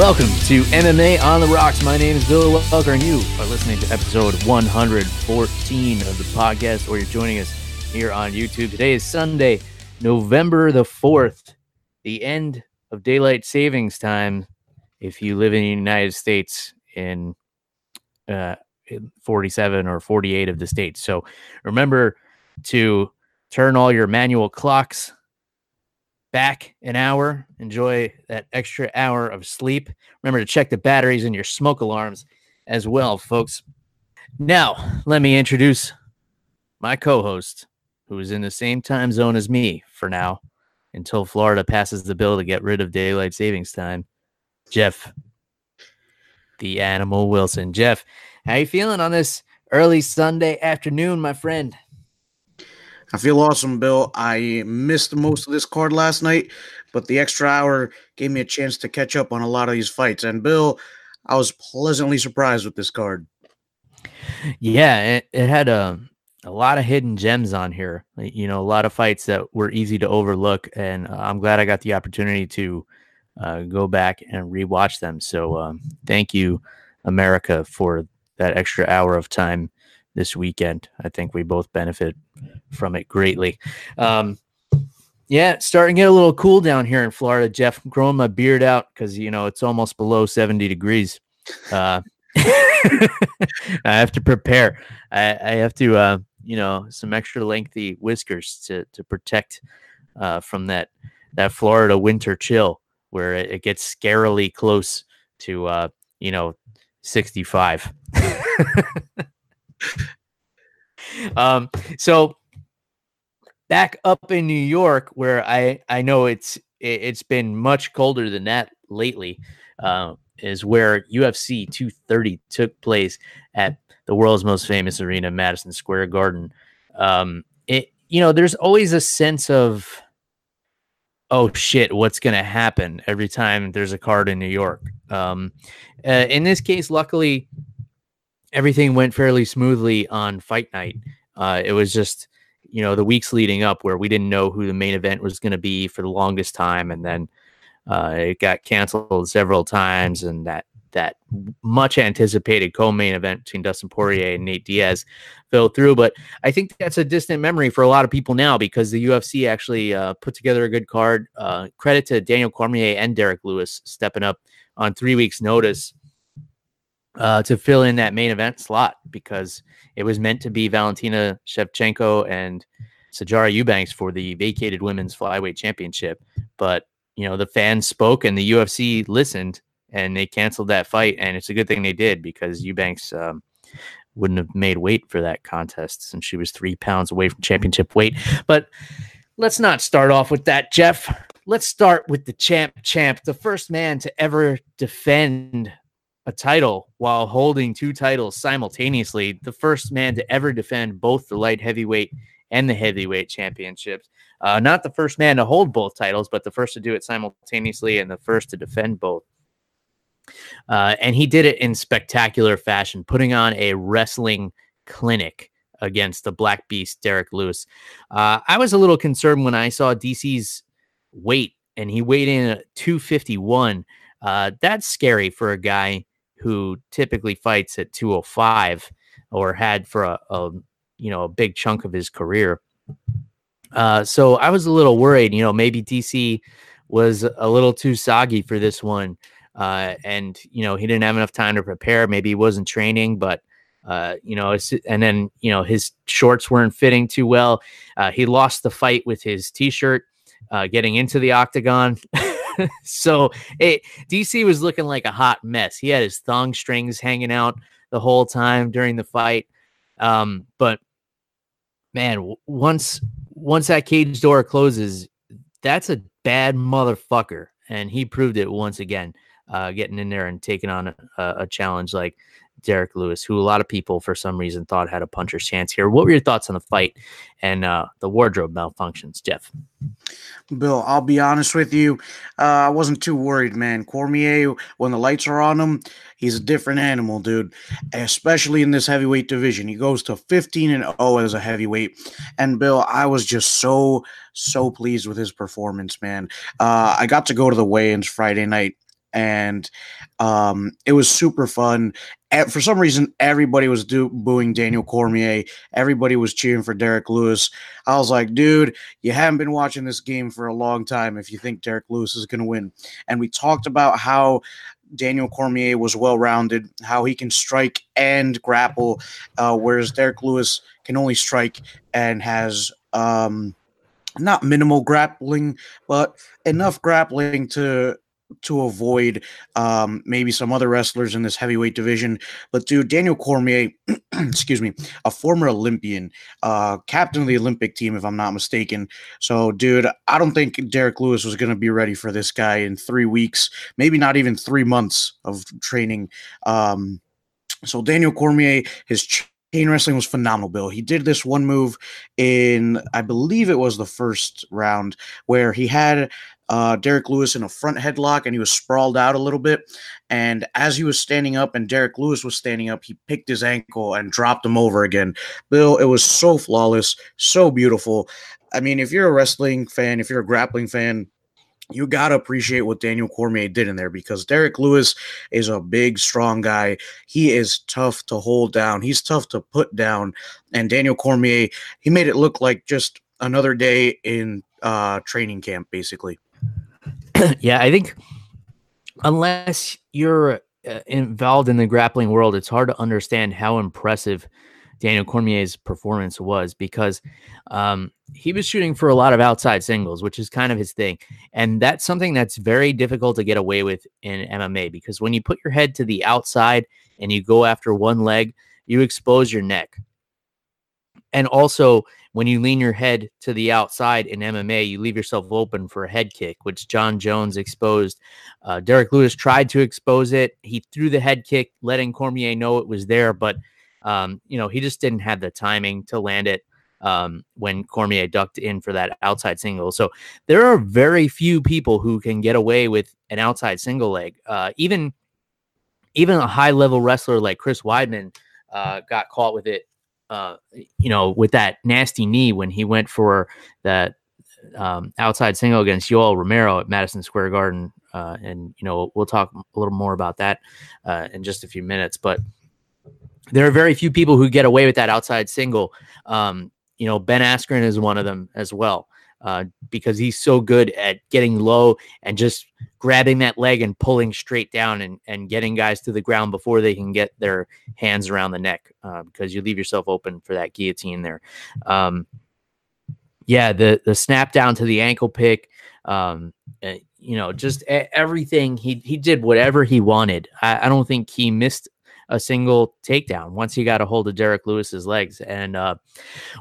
Welcome to MMA on the Rocks. My name is Bill Welker, and you are listening to episode 114 of the podcast, or you're joining us here on YouTube. Today is Sunday, November the 4th, the end of daylight savings time if you live in the United States in, uh, in 47 or 48 of the states. So remember to turn all your manual clocks back an hour. Enjoy that extra hour of sleep. Remember to check the batteries in your smoke alarms as well, folks. Now, let me introduce my co host, who is in the same time zone as me for now until Florida passes the bill to get rid of daylight savings time. Jeff, the animal Wilson. Jeff, how you feeling on this early Sunday afternoon, my friend? I feel awesome, Bill. I missed most of this card last night, but the extra hour gave me a chance to catch up on a lot of these fights. And Bill, I was pleasantly surprised with this card. Yeah, it, it had a a lot of hidden gems on here. You know, a lot of fights that were easy to overlook, and uh, I'm glad I got the opportunity to uh, go back and rewatch them. So, um, thank you, America, for that extra hour of time this weekend. I think we both benefit from it greatly. Um, yeah, starting to get a little cool down here in Florida, Jeff. I'm growing my beard out because you know it's almost below 70 degrees. Uh, I have to prepare. I, I have to, uh, you know, some extra lengthy whiskers to to protect uh, from that that Florida winter chill where it, it gets scarily close to, uh, you know, 65. um, so back up in New York, where I I know it's it, has been much colder than that lately, uh, is where UFC 230 took place at the world's most famous arena, Madison Square Garden. Um, it you know, there's always a sense of oh shit, what's going to happen every time there's a card in New York. Um, uh, in this case, luckily, everything went fairly smoothly on fight night. Uh, it was just, you know, the weeks leading up where we didn't know who the main event was going to be for the longest time, and then uh, it got canceled several times, and that that much anticipated co-main event between Dustin Poirier and Nate Diaz fell through. But I think that's a distant memory for a lot of people now because the UFC actually uh, put together a good card. Uh, credit to Daniel Cormier and Derrick Lewis stepping up on three weeks' notice uh, to fill in that main event slot because it was meant to be Valentina Shevchenko and Sijara Eubanks for the vacated women's flyweight championship. But you know the fans spoke and the UFC listened and they canceled that fight. And it's a good thing they did because Eubanks um, wouldn't have made weight for that contest since she was three pounds away from championship weight. But let's not start off with that, Jeff. Let's start with the champ, champ, the first man to ever defend a title while holding two titles simultaneously, the first man to ever defend both the light heavyweight and the heavyweight championships. Uh, not the first man to hold both titles, but the first to do it simultaneously and the first to defend both. Uh, and he did it in spectacular fashion, putting on a wrestling clinic against the Black Beast, Derrick Lewis. Uh, I was a little concerned when I saw DC's weight, and he weighed in at 251. Uh, that's scary for a guy who typically fights at 205 or had for a, a you know a big chunk of his career. Uh, so I was a little worried. You know, maybe DC was a little too soggy for this one. Uh, and you know he didn't have enough time to prepare. Maybe he wasn't training, but uh, you know, and then you know his shorts weren't fitting too well. Uh, he lost the fight with his t-shirt uh, getting into the octagon. so it, DC was looking like a hot mess. He had his thong strings hanging out the whole time during the fight. Um, but man, once once that cage door closes, that's a bad motherfucker, and he proved it once again. uh, getting in there and taking on a, a challenge like Derrick Lewis, who a lot of people for some reason thought had a puncher's chance here. What were your thoughts on the fight and uh, the wardrobe malfunctions, Jeff? Bill, I'll be honest with you. Uh, I wasn't too worried, man. Cormier, when the lights are on him, he's a different animal, dude. Especially in this heavyweight division. He goes to 15 and 0 as a heavyweight. And Bill, I was just so, so pleased with his performance, man. Uh, I got to go to the weigh ins Friday night and um, it was super fun. And for some reason, everybody was do- booing Daniel Cormier. Everybody was cheering for Derrick Lewis. I was like, dude, you haven't been watching this game for a long time if you think Derrick Lewis is going to win. And we talked about how Daniel Cormier was well rounded, how he can strike and grapple, uh, whereas Derrick Lewis can only strike and has. Um, not minimal grappling, but enough grappling to to avoid um, maybe some other wrestlers in this heavyweight division. But dude, Daniel Cormier, excuse me, a former Olympian, uh, captain of the Olympic team, if I'm not mistaken. So, dude, I don't think Derrick Lewis was going to be ready for this guy in three weeks, maybe not even three months of training. Um, so Daniel Cormier, his chain wrestling was phenomenal, Bill. He did this one move in, I believe it was the first round, where he had uh, Derrick Lewis in a front headlock and he was sprawled out a little bit. And as he was standing up and Derrick Lewis was standing up, he picked his ankle and dropped him over again. Bill, it was so flawless, so beautiful. I mean, if you're a wrestling fan, if you're a grappling fan, you got to appreciate what Daniel Cormier did in there because Derrick Lewis is a big, strong guy. He is tough to hold down, he's tough to put down. And Daniel Cormier, he made it look like just another day in uh, training camp, basically. yeah, I think unless you're uh, involved in the grappling world, it's hard to understand how impressive Daniel Cormier's performance was because um, he was shooting for a lot of outside singles, which is kind of his thing. And that's something that's very difficult to get away with in MMA because when you put your head to the outside and you go after one leg, you expose your neck. And also, when you lean your head to the outside in MMA, you leave yourself open for a head kick, which Jon Jones exposed. Uh, Derrick Lewis tried to expose it. He threw the head kick, letting Cormier know it was there, but um, you know he just didn't have the timing to land it um, when Cormier ducked in for that outside single. So there are very few people who can get away with an outside single leg. Uh, even even a high level wrestler like Chris Weidman uh, got caught with it uh, you know, with that nasty knee when he went for that um, outside single against Yoel Romero at Madison Square Garden. Uh, and, you know, we'll talk a little more about that uh, in just a few minutes. But there are very few people who get away with that outside single. Um, you know, Ben Askren is one of them as well uh, because he's so good at getting low and just grabbing that leg and pulling straight down and, and getting guys to the ground before they can get their hands around the neck uh, because you leave yourself open for that guillotine there. Um, yeah, the the snap down to the ankle pick, um, uh, you know, just everything he he did whatever he wanted. I, I don't think he missed a single takedown once he got a hold of Derrick Lewis's legs. And uh,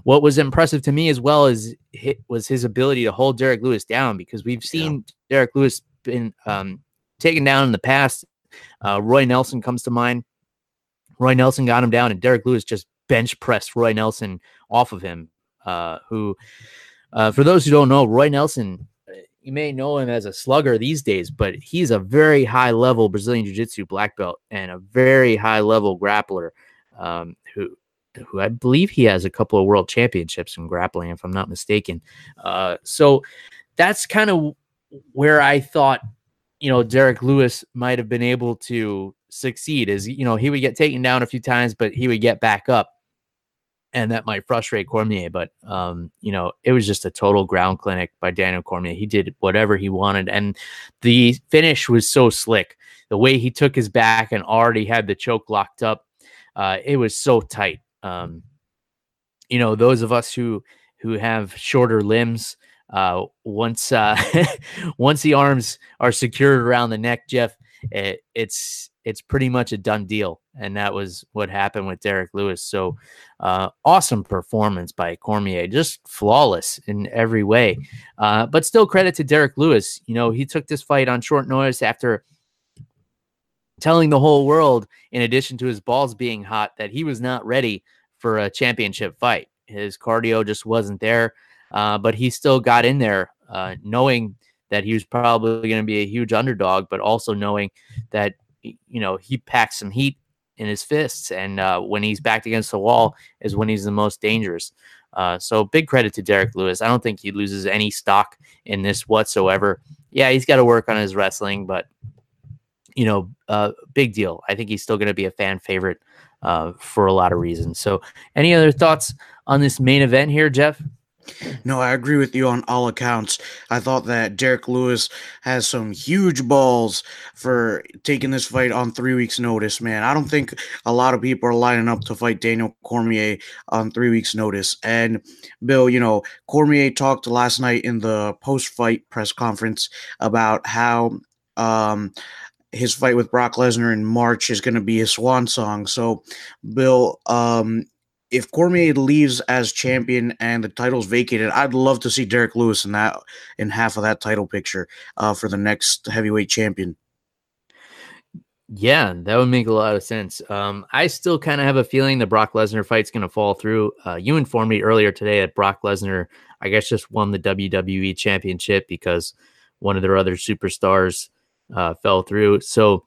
what was impressive to me as well is was his ability to hold Derrick Lewis down because we've seen yeah. Derrick Lewis been um, taken down in the past. Uh, Roy Nelson comes to mind. Roy Nelson got him down, and Derrick Lewis just bench pressed Roy Nelson off of him. Uh, who, uh, for those who don't know, Roy Nelson you may know him as a slugger these days, but he's a very high level Brazilian Jiu Jitsu black belt and a very high level grappler um, who who I believe he has a couple of world championships in grappling, if I'm not mistaken. Uh, so that's kind of where I thought, you know, Derrick Lewis might have been able to succeed. Is you know he would get taken down a few times, but he would get back up and that might frustrate Cormier. But um, you know, it was just a total ground clinic by Daniel Cormier. He did whatever he wanted, and the finish was so slick. The way he took his back and already had the choke locked up, uh, it was so tight. Um, you know, those of us who who have shorter limbs, uh, once uh, once the arms are secured around the neck, Jeff, it, it's it's pretty much a done deal. And that was what happened with Derrick Lewis. So uh, awesome performance by Cormier, just flawless in every way. Uh, but still credit to Derrick Lewis. You know, he took this fight on short notice after telling the whole world, in addition to his balls being hot, that he was not ready for a championship fight. His cardio just wasn't there, uh, but he still got in there, uh, knowing that he was probably going to be a huge underdog, but also knowing that you know he packs some heat in his fists, and uh, when he's backed against the wall is when he's the most dangerous. Uh, so big credit to Derrick Lewis. I don't think he loses any stock in this whatsoever. Yeah, he's got to work on his wrestling, but you know, uh, big deal. I think he's still going to be a fan favorite uh, for a lot of reasons. So, any other thoughts on this main event here, Jeff? No, I agree with you on all accounts. I thought that Derrick Lewis has some huge balls for taking this fight on three weeks' notice, man. I don't think a lot of people are lining up to fight Daniel Cormier on three weeks' notice. And Bill, you know, Cormier talked last night in the post fight press conference about how um, his fight with Brock Lesnar in March is going to be his swan song. So, Bill, um, if Cormier leaves as champion and the title's vacated, I'd love to see Derrick Lewis in that in half of that title picture uh, for the next heavyweight champion. Yeah, that would make a lot of sense. Um, I still kind of have a feeling the Brock Lesnar fight's going to fall through. Uh, you informed me earlier today that Brock Lesnar, I guess, just won the WWE Championship because one of their other superstars uh, fell through. So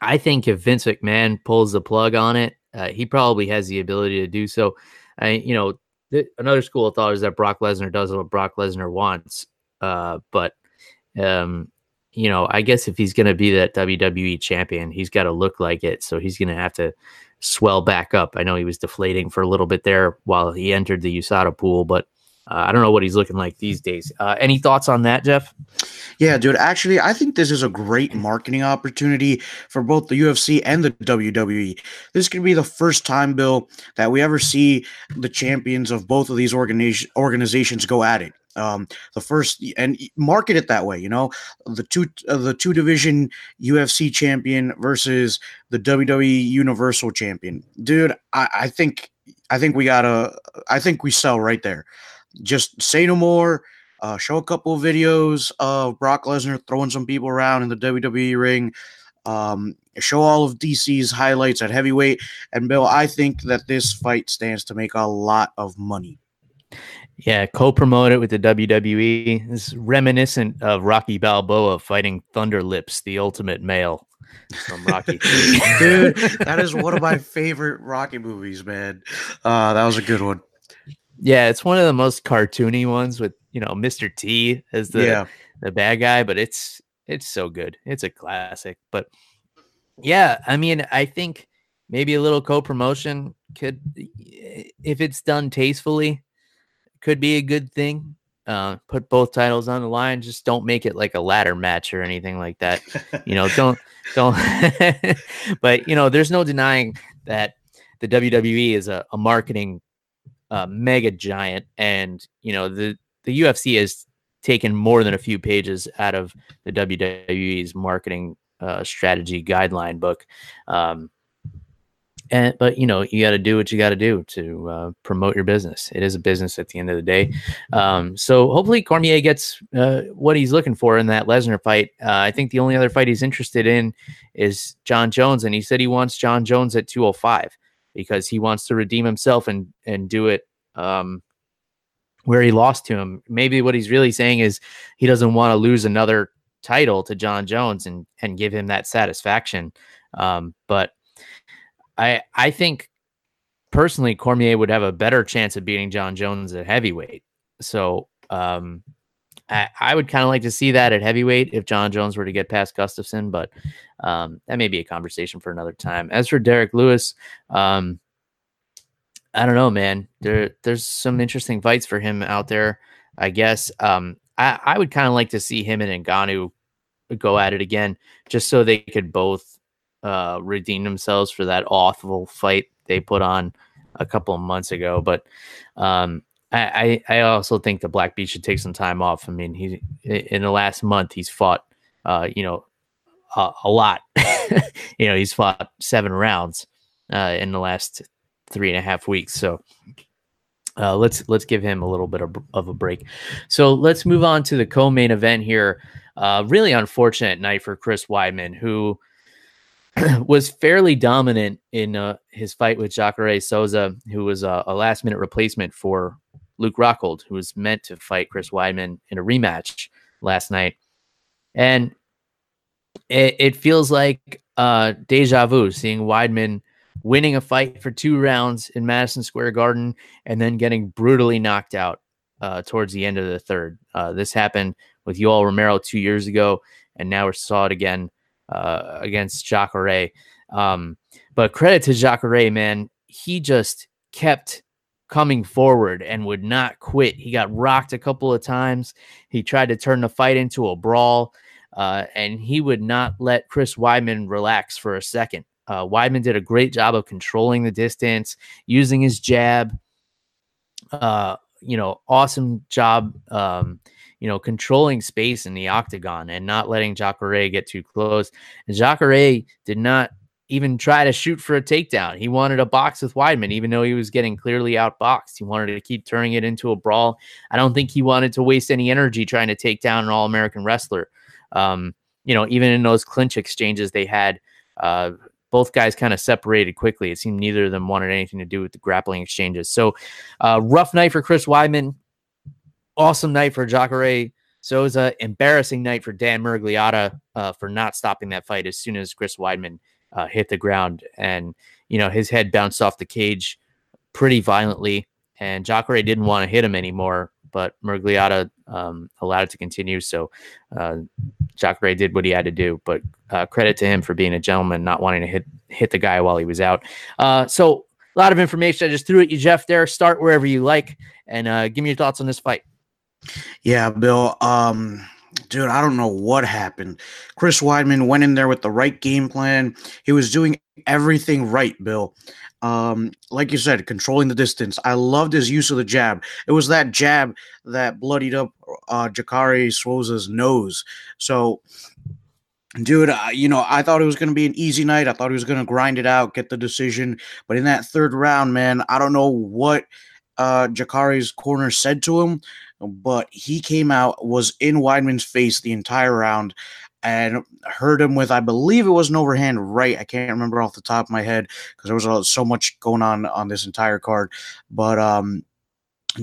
I think if Vince McMahon pulls the plug on it, uh, he probably has the ability to do so. I, you know, th- another school of thought is that Brock Lesnar does what Brock Lesnar wants. Uh, but, um, you know, I guess if he's going to be that WWE champion, he's got to look like it. So he's going to have to swell back up. I know he was deflating for a little bit there while he entered the USADA pool, but uh, I don't know what he's looking like these days. Uh, any thoughts on that, Jeff? Yeah, dude. Actually, I think this is a great marketing opportunity for both the UFC and the WWE. This could be the first time, Bill, that we ever see the champions of both of these organi- organizations go at it. Um, the first and market it that way, you know, the two uh, the two division UFC champion versus the WWE Universal champion, dude. I, I think I think we gotta I think we sell right there just say no more. Uh, show a couple of videos of Brock Lesnar throwing some people around in the WWE ring. Um, show all of DC's highlights at heavyweight. And Bill, I think that this fight stands to make a lot of money. Yeah, co-promote it with the WWE. It's reminiscent of Rocky Balboa fighting Thunder Lips, the ultimate male from Rocky. Dude, that is one of my favorite Rocky movies, man. Uh, that was a good one. Yeah, it's one of the most cartoony ones with you know Mr. T as the yeah. the bad guy, but it's it's so good. It's a classic. But yeah, I mean, I think maybe a little co-promotion could, if it's done tastefully, could be a good thing. Uh, put both titles on the line. Just don't make it like a ladder match or anything like that. you know, don't don't. but you know, there's no denying that the WWE is a, a marketing uh, mega giant, and you know the the UFC has taken more than a few pages out of the WWE's marketing uh, strategy guideline book. Um, and but you know you got to do what you got to do to uh, promote your business. It is a business at the end of the day. Um, so hopefully Cormier gets uh, what he's looking for in that Lesnar fight. Uh, I think the only other fight he's interested in is Jon Jones, and he said he wants Jon Jones at 205 because he wants to redeem himself and and do it um, where he lost to him. Maybe what he's really saying is he doesn't want to lose another title to Jon Jones and and give him that satisfaction. Um, but I I think personally Cormier would have a better chance of beating Jon Jones at heavyweight. So um, I, I would kind of like to see that at heavyweight if Jon Jones were to get past Gustafsson, but um, that may be a conversation for another time. As for Derrick Lewis, um, I don't know, man. There, there's some interesting fights for him out there. I guess. Um, I, I would kind of like to see him and Ngannou go at it again, just so they could both uh, redeem themselves for that awful fight they put on a couple of months ago. But um, I, I also think the Black Beast should take some time off. I mean, he in the last month he's fought, uh, you know, a, a lot. you know, he's fought seven rounds uh, in the last three and a half weeks. So uh, let's let's give him a little bit of, of a break. So let's move on to the co-main event here. Uh, really unfortunate night for Chris Weidman, who was fairly dominant in uh, his fight with Jacare Souza, who was a last minute replacement for Luke Rockhold, who was meant to fight Chris Weidman in a rematch last night. And it, it feels like uh, deja vu seeing Weidman winning a fight for two rounds in Madison Square Garden and then getting brutally knocked out uh, towards the end of the third. Uh, this happened with Yoel Romero two years ago, and now we saw it again uh, against Jacare. Um, but credit to Jacare, man. He just kept coming forward and would not quit. He got rocked a couple of times. He tried to turn the fight into a brawl, uh, and he would not let Chris Weidman relax for a second. Uh, Weidman did a great job of controlling the distance, using his jab. Uh, you know, awesome job. Um, you know, controlling space in the octagon and not letting Jacare get too close. And Jacare did not even try to shoot for a takedown. He wanted a box with Weidman, even though he was getting clearly outboxed. He wanted to keep turning it into a brawl. I don't think he wanted to waste any energy trying to take down an All American wrestler. Um, you know, even in those clinch exchanges they had, uh, both guys kind of separated quickly. It seemed neither of them wanted anything to do with the grappling exchanges. So, uh, rough night for Chris Weidman. Awesome night for Jacare Souza. Embarrassing night for Dan Miragliotta uh, for not stopping that fight as soon as Chris Weidman uh, hit the ground. And, you know, his head bounced off the cage pretty violently. And Jacare didn't want to hit him anymore, but Miragliotta um, allowed it to continue. So uh, Jacare did what he had to do. But uh, credit to him for being a gentleman, not wanting to hit hit the guy while he was out. Uh, so a lot of information. I just threw at you, Jeff. There, start wherever you like, and uh, give me your thoughts on this fight. Yeah, Bill. Um, dude, I don't know what happened. Chris Weidman went in there with the right game plan. He was doing everything right, Bill. Um, like you said, controlling the distance. I loved his use of the jab. It was that jab that bloodied up uh, Jacare Souza's nose. So, dude, you know, I thought it was going to be an easy night. I thought he was going to grind it out, get the decision. But in that third round, man, I don't know what uh, Jacare's corner said to him, but he came out, was in Weidman's face the entire round and hurt him with, I believe it was an overhand right. I can't remember off the top of my head because there was so much going on on this entire card. But, um,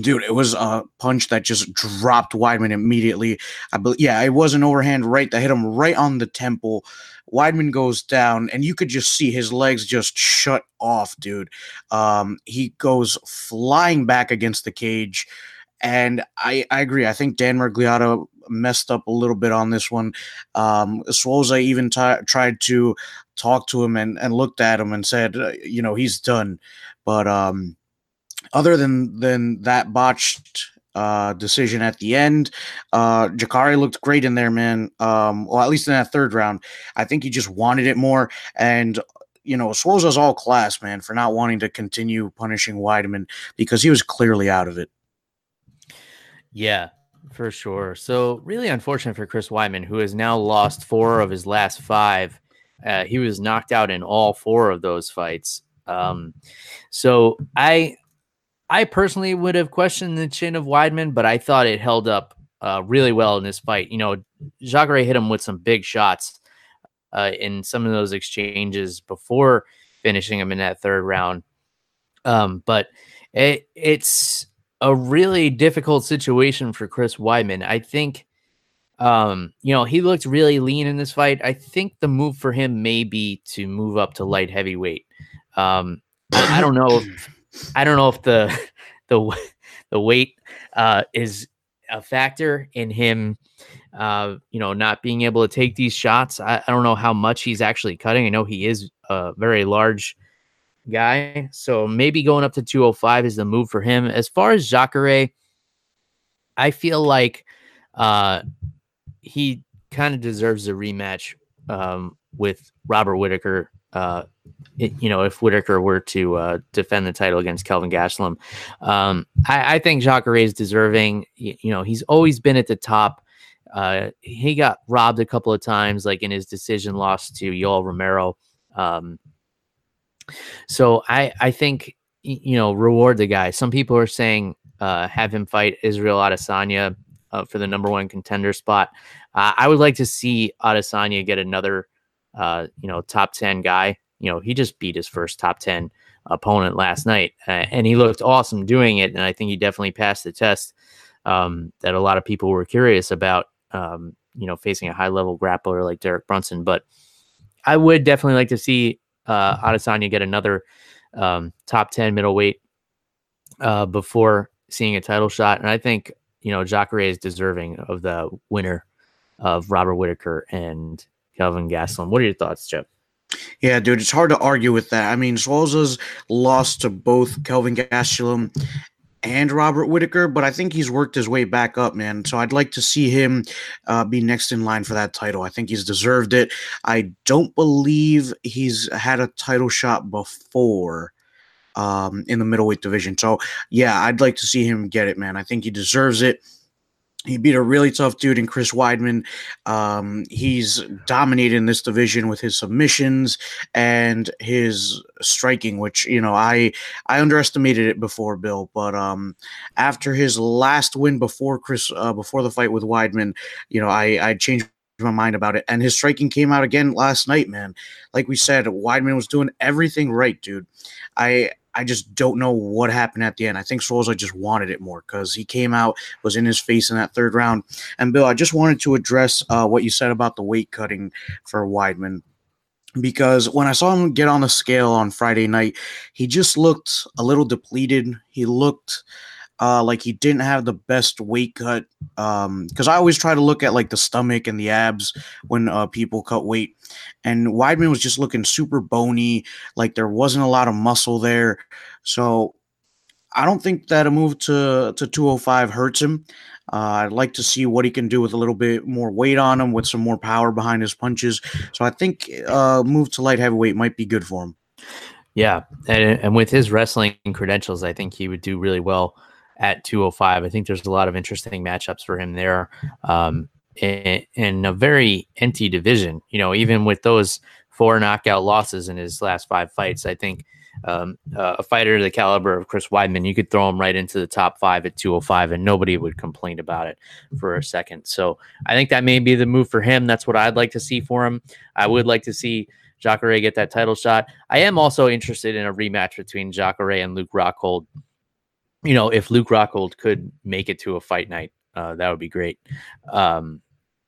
dude, it was a punch that just dropped Weidman immediately. I believe, yeah, it was an overhand right that hit him right on the temple. Weidman goes down, and you could just see his legs just shut off, dude. Um, he goes flying back against the cage. And I, I agree. I think Dan Miragliotta messed up a little bit on this one. Um, Souza even t- tried to talk to him and, and looked at him and said, uh, you know, he's done. But um, other than than that botched uh, decision at the end. Uh, Jacare looked great in there, man. Um, well, at least in that third round, I think he just wanted it more. And you know, Souza's all class, man, for not wanting to continue punishing Weidman because he was clearly out of it. Yeah, for sure. So really unfortunate for Chris Weidman, who has now lost four of his last five. Uh, he was knocked out in all four of those fights. Um, so I I personally would have questioned the chin of Weidman, but I thought it held up uh, really well in this fight. You know, Jacare hit him with some big shots uh, in some of those exchanges before finishing him in that third round. Um, but it, it's a really difficult situation for Chris Weidman. I think, um, you know, he looked really lean in this fight. I think the move for him may be to move up to light heavyweight. Um, I, I don't know. If, I don't know if the the the weight uh, is a factor in him, uh, you know, not being able to take these shots. I, I, don't know how much he's actually cutting. I know he is a very large guy, so maybe going up to 205 is the move for him. As far as Jacare, I feel like uh, he kind of deserves a rematch um, with Robert Whitaker uh, it, you know, if Whitaker were to uh, defend the title against Kelvin Gastelum, um, I, I, think Jacare is deserving. You, you, know, he's always been at the top. Uh, he got robbed a couple of times, like in his decision loss to Yoel Romero. Um, so I, I think you know, reward the guy. Some people are saying uh, have him fight Israel Adesanya uh, for the number one contender spot. Uh, I would like to see Adesanya get another uh, you know, top 10 guy. You know, he just beat his first top 10 opponent last night, and he looked awesome doing it. And I think he definitely passed the test um, that a lot of people were curious about. Um, you know, facing a high level grappler like Derek Brunson, but I would definitely like to see uh, Adesanya get another um, top 10 middleweight uh, before seeing a title shot. And I think, you know, Jacare is deserving of the winner of Robert Whitaker and Kelvin Gastelum. What are your thoughts, Jeff? Yeah, dude, it's hard to argue with that. I mean, Souza's lost to both Kelvin Gastelum and Robert Whitaker, but I think he's worked his way back up, man. So I'd like to see him uh, be next in line for that title. I think he's deserved it. I don't believe he's had a title shot before um, in the middleweight division. So yeah, I'd like to see him get it, man. I think he deserves it. He beat a really tough dude in Chris Weidman. Um, he's dominated in this division with his submissions and his striking, which you know I I underestimated it before, Bill. But um, after his last win before Chris uh, before the fight with Weidman, you know I I changed my mind about it. And his striking came out again last night, man. Like we said, Weidman was doing everything right, dude. I I just don't know what happened at the end. I think Souza just wanted it more because he came out, was in his face in that third round. And Bill, I just wanted to address uh, what you said about the weight cutting for Weidman because when I saw him get on the scale on Friday night, he just looked a little depleted. He looked uh, like he didn't have the best weight cut. Because um, I always try to look at like the stomach and the abs when uh, people cut weight, and Weidman was just looking super bony, like there wasn't a lot of muscle there. So I don't think that a move to to 205 hurts him. Uh, I'd like to see what he can do with a little bit more weight on him, with some more power behind his punches. So I think uh, move to light heavyweight might be good for him. Yeah, and, and with his wrestling credentials, I think he would do really well at 205. I think there's a lot of interesting matchups for him there. Um, in, in a very empty division, you know, even with those four knockout losses in his last five fights, I think um, uh, a fighter the caliber of Chris Weidman, you could throw him right into the top five at 205 and nobody would complain about it for a second. So I think that may be the move for him. That's what I'd like to see for him. I would like to see Jacare get that title shot. I am also interested in a rematch between Jacare and Luke Rockhold you know, if Luke Rockhold could make it to a fight night, uh, that would be great. Um,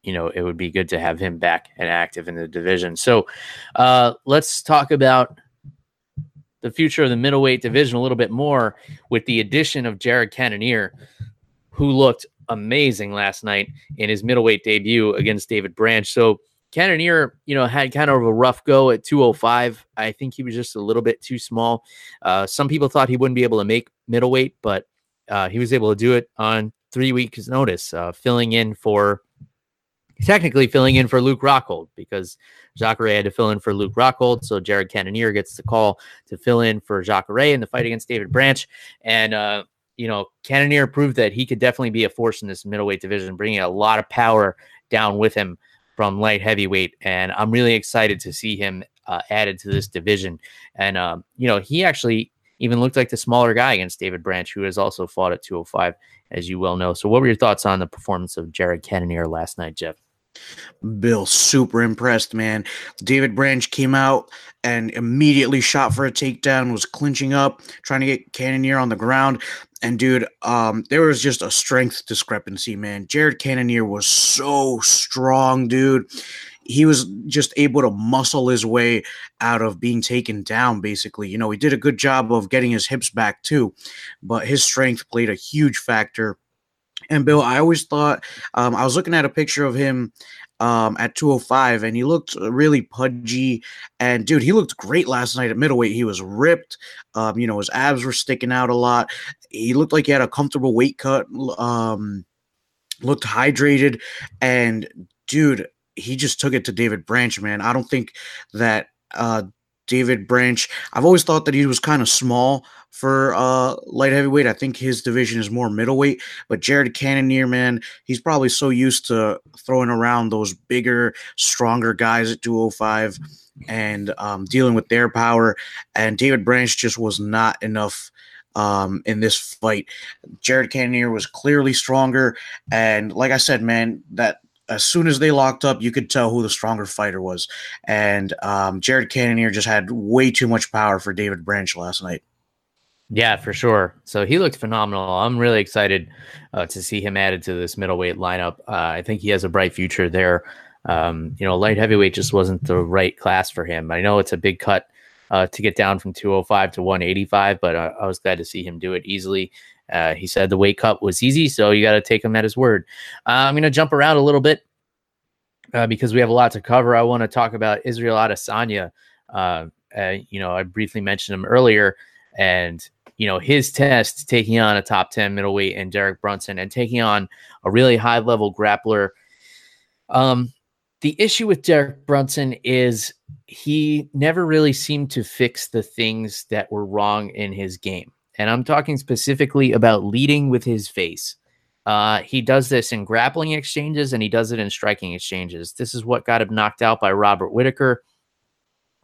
you know, it would be good to have him back and active in the division. So uh, let's talk about the future of the middleweight division a little bit more with the addition of Jared Cannonier, who looked amazing last night in his middleweight debut against David Branch. So Cannonier, you know, had kind of a rough go at 205. I think he was just a little bit too small. Uh, some people thought he wouldn't be able to make middleweight, but uh, he was able to do it on three weeks' notice, uh, filling in for technically filling in for Luke Rockhold because Jacare had to fill in for Luke Rockhold. So Jared Cannonier gets the call to fill in for Jacare in the fight against David Branch. And, uh, you know, Cannonier proved that he could definitely be a force in this middleweight division, bringing a lot of power down with him from light heavyweight, and I'm really excited to see him uh, added to this division. And um, you know, he actually even looked like the smaller guy against David Branch, who has also fought at 205, as you well know. So, what were your thoughts on the performance of Jared Cannonier last night, Jeff? Bill, super impressed, man. David Branch came out and immediately shot for a takedown, was clinching up, trying to get Cannonier on the ground. And dude, um, there was just a strength discrepancy, man. Jared Cannonier was so strong, dude. He was just able to muscle his way out of being taken down, basically. You know, he did a good job of getting his hips back too, but his strength played a huge factor and Bill, I always thought um, I was looking at a picture of him um, at 205, and he looked really pudgy. And dude, he looked great last night at middleweight. He was ripped. Um, you know, his abs were sticking out a lot. He looked like he had a comfortable weight cut. Um, looked hydrated, and dude, he just took it to David Branch, man. I don't think that uh, David Branch. I've always thought that he was kind of small for uh, light heavyweight. I think his division is more middleweight. But Jared Cannonier, man, he's probably so used to throwing around those bigger, stronger guys at 205 and um, dealing with their power. And David Branch just was not enough um, in this fight. Jared Cannonier was clearly stronger. And like I said, man, that as soon as they locked up, you could tell who the stronger fighter was. And um, Jared Cannonier just had way too much power for David Branch last night. Yeah, for sure. So he looked phenomenal. I'm really excited uh, to see him added to this middleweight lineup. Uh, I think he has a bright future there. Um, you know, light heavyweight just wasn't the right class for him. I know it's a big cut uh, to get down from 205 to 185, but I, I was glad to see him do it easily. Uh, he said the weight cut was easy, so you got to take him at his word. Uh, I'm going to jump around a little bit uh, because we have a lot to cover. I want to talk about Israel Adesanya. Uh, uh, you know, I briefly mentioned him earlier, and you know his test taking on a top 10 middleweight and Derek Brunson, and taking on a really high level grappler. Um, the issue with Derek Brunson is he never really seemed to fix the things that were wrong in his game. And I'm talking specifically about leading with his face. Uh, he does this in grappling exchanges and he does it in striking exchanges. This is what got him knocked out by Robert Whitaker.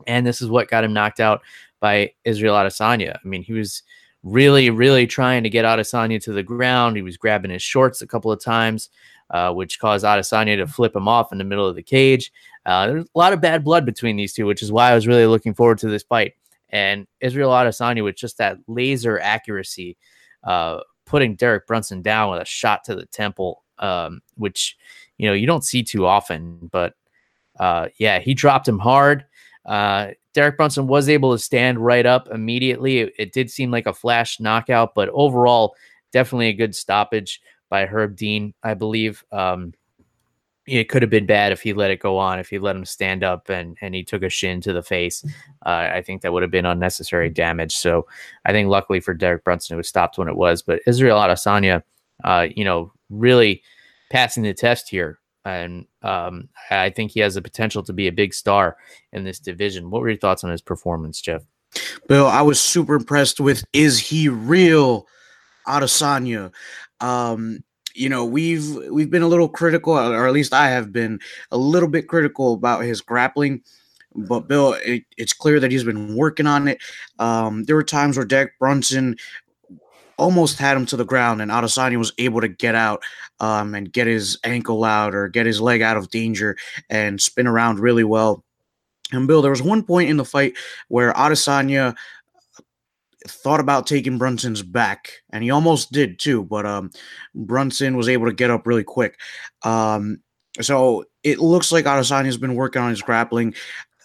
And this is what got him knocked out by Israel Adesanya. I mean, he was really, really trying to get Adesanya to the ground. He was grabbing his shorts a couple of times, uh, which caused Adesanya to flip him off in the middle of the cage. Uh, there's a lot of bad blood between these two, which is why I was really looking forward to this fight. And Israel Adesanya with just that laser accuracy, uh, putting Derek Brunson down with a shot to the temple, um, which you know you don't see too often. But uh, yeah, he dropped him hard. Uh, Derek Brunson was able to stand right up immediately. It, it, did seem like a flash knockout, but overall, definitely a good stoppage by Herb Dean, I believe. Um, it could have been bad if he let it go on, if he let him stand up and and he took a shin to the face. Uh, I think that would have been unnecessary damage. So I think luckily for Derek Brunson, it was stopped when it was. But Israel Adesanya, uh, you know, really passing the test here, and um, I think he has the potential to be a big star in this division. What were your thoughts on his performance, Jeff? Bill, I was super impressed with Israel Adesanya. Um, you know we've we've been a little critical or at least i have been a little bit critical about his grappling but bill it, it's clear that he's been working on it. Um, there were times where Derek brunson almost had him to the ground and Adesanya was able to get out um, and get his ankle out or get his leg out of danger and spin around really well. And bill there was one point in the fight where Adesanya thought about taking Brunson's back, and he almost did too, but um, Brunson was able to get up really quick. Um, so it looks like Adesanya's been working on his grappling,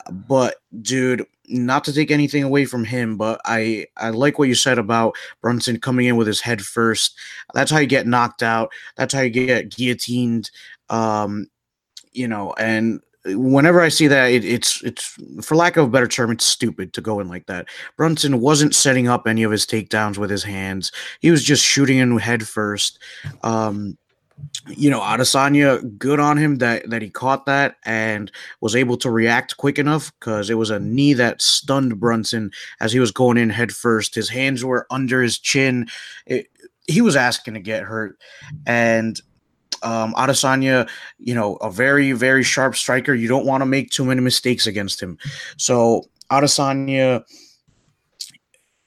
but dude, not to take anything away from him, but I I like what you said about Brunson coming in with his head first. That's how you get knocked out. That's how you get guillotined. Um, you know, and whenever I see that, it, it's it's for lack of a better term, it's stupid to go in like that. Brunson wasn't setting up any of his takedowns with his hands; he was just shooting in head first. Um, you know, Adesanya, good on him that that he caught that and was able to react quick enough because it was a knee that stunned Brunson as he was going in head first. His hands were under his chin. It, he was asking to get hurt, and um, Adesanya, you know, a very, very sharp striker. You don't want to make too many mistakes against him. So Adesanya,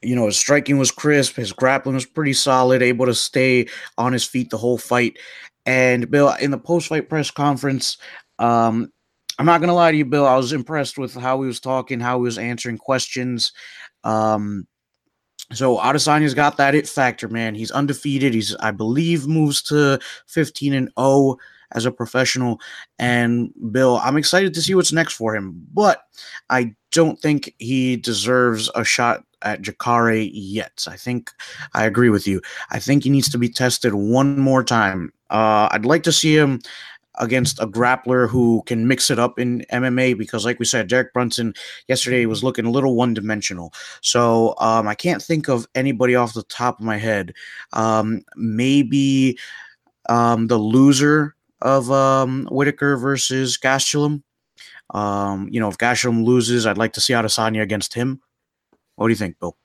you know, his striking was crisp. His grappling was pretty solid, able to stay on his feet the whole fight. And Bill, in the post-fight press conference, um, I'm not gonna lie to you, Bill. I was impressed with how he was talking, how he was answering questions. Um, so Adesanya's got that it factor, man. He's undefeated. He's, I believe, moves to 15 and 0 as a professional. And Bill, I'm excited to see what's next for him. But I don't think he deserves a shot at Jacare yet. I think I agree with you. I think he needs to be tested one more time. Uh, I'd like to see him against a grappler who can mix it up in MMA because, like we said, Derek Brunson yesterday was looking a little one dimensional. So um, I can't think of anybody off the top of my head. Um, maybe um, the loser of um, Whitaker versus Gastelum. Um, you know, if Gastelum loses, I'd like to see Adesanya against him. What do you think, Bill?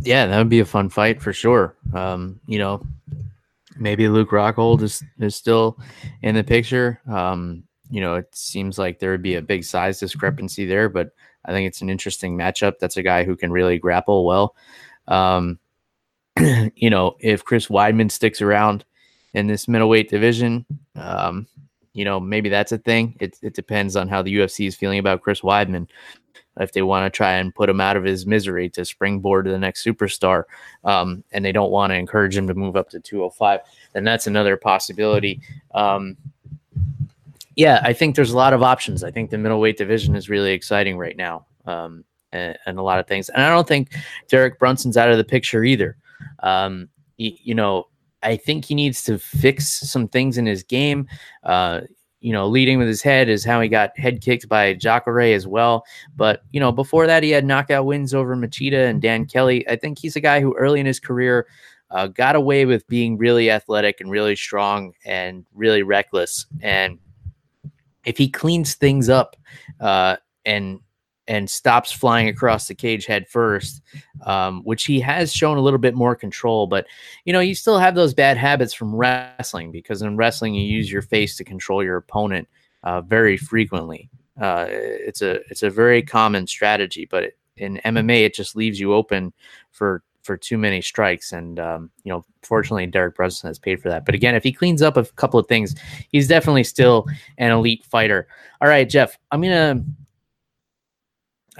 Yeah, that would be a fun fight for sure. Um, you know, maybe Luke Rockhold is is still in the picture. Um, you know, it seems like there would be a big size discrepancy there, but I think it's an interesting matchup. That's a guy who can really grapple well. Um, you know, if Chris Weidman sticks around in this middleweight division, um, you know, maybe that's a thing. It, it depends on how the UFC is feeling about Chris Weidman. If they want to try and put him out of his misery to springboard to the next superstar, um, and they don't want to encourage him to move up to 205, then that's another possibility. Um, yeah, I think there's a lot of options. I think the middleweight division is really exciting right now, um, and, and, a lot of things. And I don't think Derek Brunson's out of the picture either. Um, you, you know, I think he needs to fix some things in his game. Uh, you know, leading with his head is how he got head kicked by Jacare as well. But, you know, before that, he had knockout wins over Machida and Dan Kelly. I think he's a guy who early in his career uh, got away with being really athletic and really strong and really reckless. And if he cleans things up uh, and and stops flying across the cage head first, um, which he has shown a little bit more control. But you know, you still have those bad habits from wrestling because in wrestling you use your face to control your opponent uh, very frequently. Uh, it's a it's a very common strategy, but in MMA it just leaves you open for for too many strikes. And um, you know, fortunately, Derek Brunson has paid for that. But again, if he cleans up a couple of things, he's definitely still an elite fighter. All right, Jeff, I'm gonna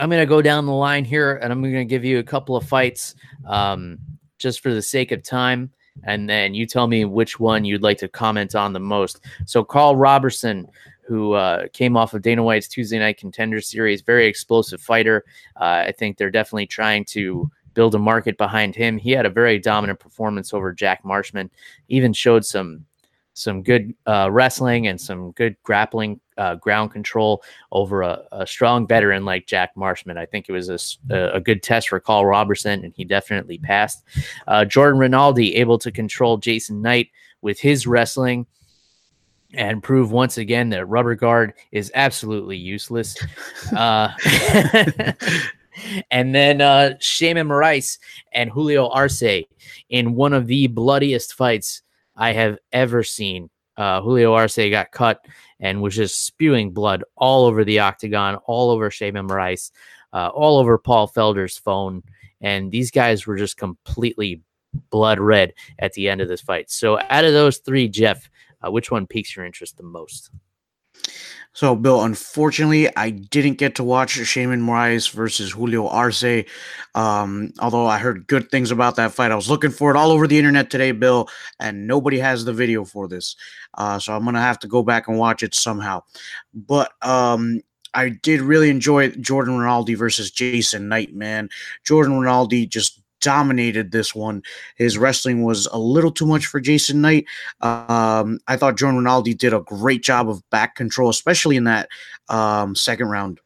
I'm going to go down the line here and I'm going to give you a couple of fights um, just for the sake of time. And then you tell me which one you'd like to comment on the most. So, Karl Robertson, who uh, came off of Dana White's Tuesday Night Contender Series, very explosive fighter. Uh, I think they're definitely trying to build a market behind him. He had a very dominant performance over Jack Marshman, even showed some some good uh, wrestling and some good grappling uh, ground control over a, a, strong veteran like Jack Marshman. I think it was a, a, good test for Karl Robertson, and he definitely passed. Uh, Jordan Rinaldi able to control Jason Knight with his wrestling and prove once again that rubber guard is absolutely useless. Uh, and then uh, Sheymon Moraes and Julio Arce in one of the bloodiest fights I have ever seen. Uh, Julio Arce got cut and was just spewing blood all over the octagon, all over Sheymon Moraes, uh, all over Paul Felder's phone. And these guys were just completely blood red at the end of this fight. So, out of those three, Jeff, uh, which one piques your interest the most? So, Bill, unfortunately, I didn't get to watch Sheymon Moraes versus Julio Arce. Um, although I heard good things about that fight. I was looking for it all over the internet today, Bill, and nobody has the video for this. Uh, so I'm to have to go back and watch it somehow. But um, I did really enjoy Jordan Rinaldi versus Jason Knight, man. Jordan Rinaldi just dominated this one. His wrestling was a little too much for Jason Knight. Um, I thought Jordan Rinaldi did a great job of back control, especially in that um, second round.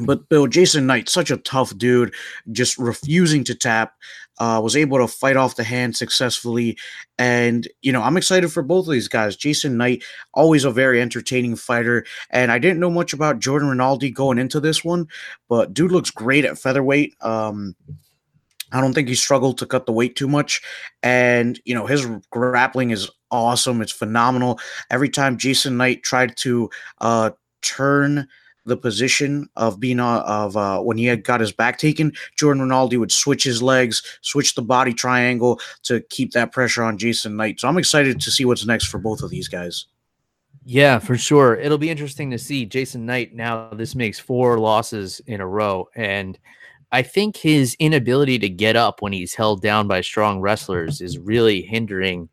But Bill, Jason Knight, such a tough dude, just refusing to tap, uh, was able to fight off the hand successfully. And, you know, I'm excited for both of these guys. Jason Knight, always a very entertaining fighter. And I didn't know much about Jordan Rinaldi going into this one, but dude looks great at featherweight. Um, I don't think he struggled to cut the weight too much. And, you know, his grappling is awesome. It's phenomenal. Every time Jason Knight tried to uh, turn the position of being uh, of uh, when he had got his back taken, Jordan Rinaldi would switch his legs, switch the body triangle to keep that pressure on Jason Knight. So I'm excited to see what's next for both of these guys. Yeah, for sure. It'll be interesting to see Jason Knight now. This makes four losses in a row, and I think his inability to get up when he's held down by strong wrestlers is really hindering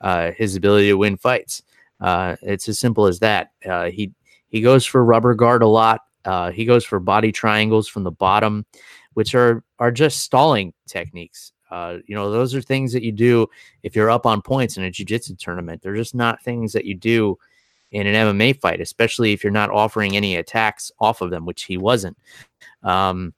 uh, his ability to win fights. Uh, it's as simple as that. Uh, he he goes for rubber guard a lot. Uh, he goes for body triangles from the bottom, which are are just stalling techniques. Uh, you know, those are things that you do if you're up on points in a jiu-jitsu tournament. They're just not things that you do in an MMA fight, especially if you're not offering any attacks off of them, which he wasn't. Um,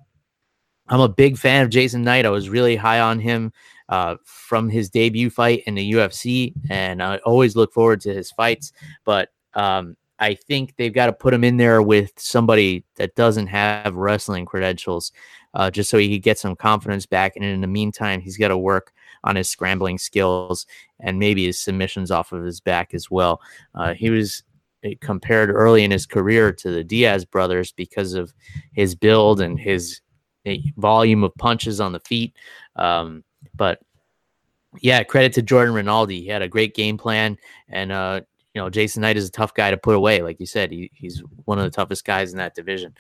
I'm a big fan of Jason Knight. I was really high on him uh, from his debut fight in the UFC, and I always look forward to his fights. But um, I think they've got to put him in there with somebody that doesn't have wrestling credentials, uh, just so he can get some confidence back. And in the meantime, he's got to work on his scrambling skills and maybe his submissions off of his back as well. Uh, he was eh, compared early in his career to the Diaz brothers because of his build and his volume of punches on the feet. Um, but yeah, credit to Jordan Rinaldi. He had a great game plan, and uh, you know, Jason Knight is a tough guy to put away. Like you said, he, he's one of the toughest guys in that division.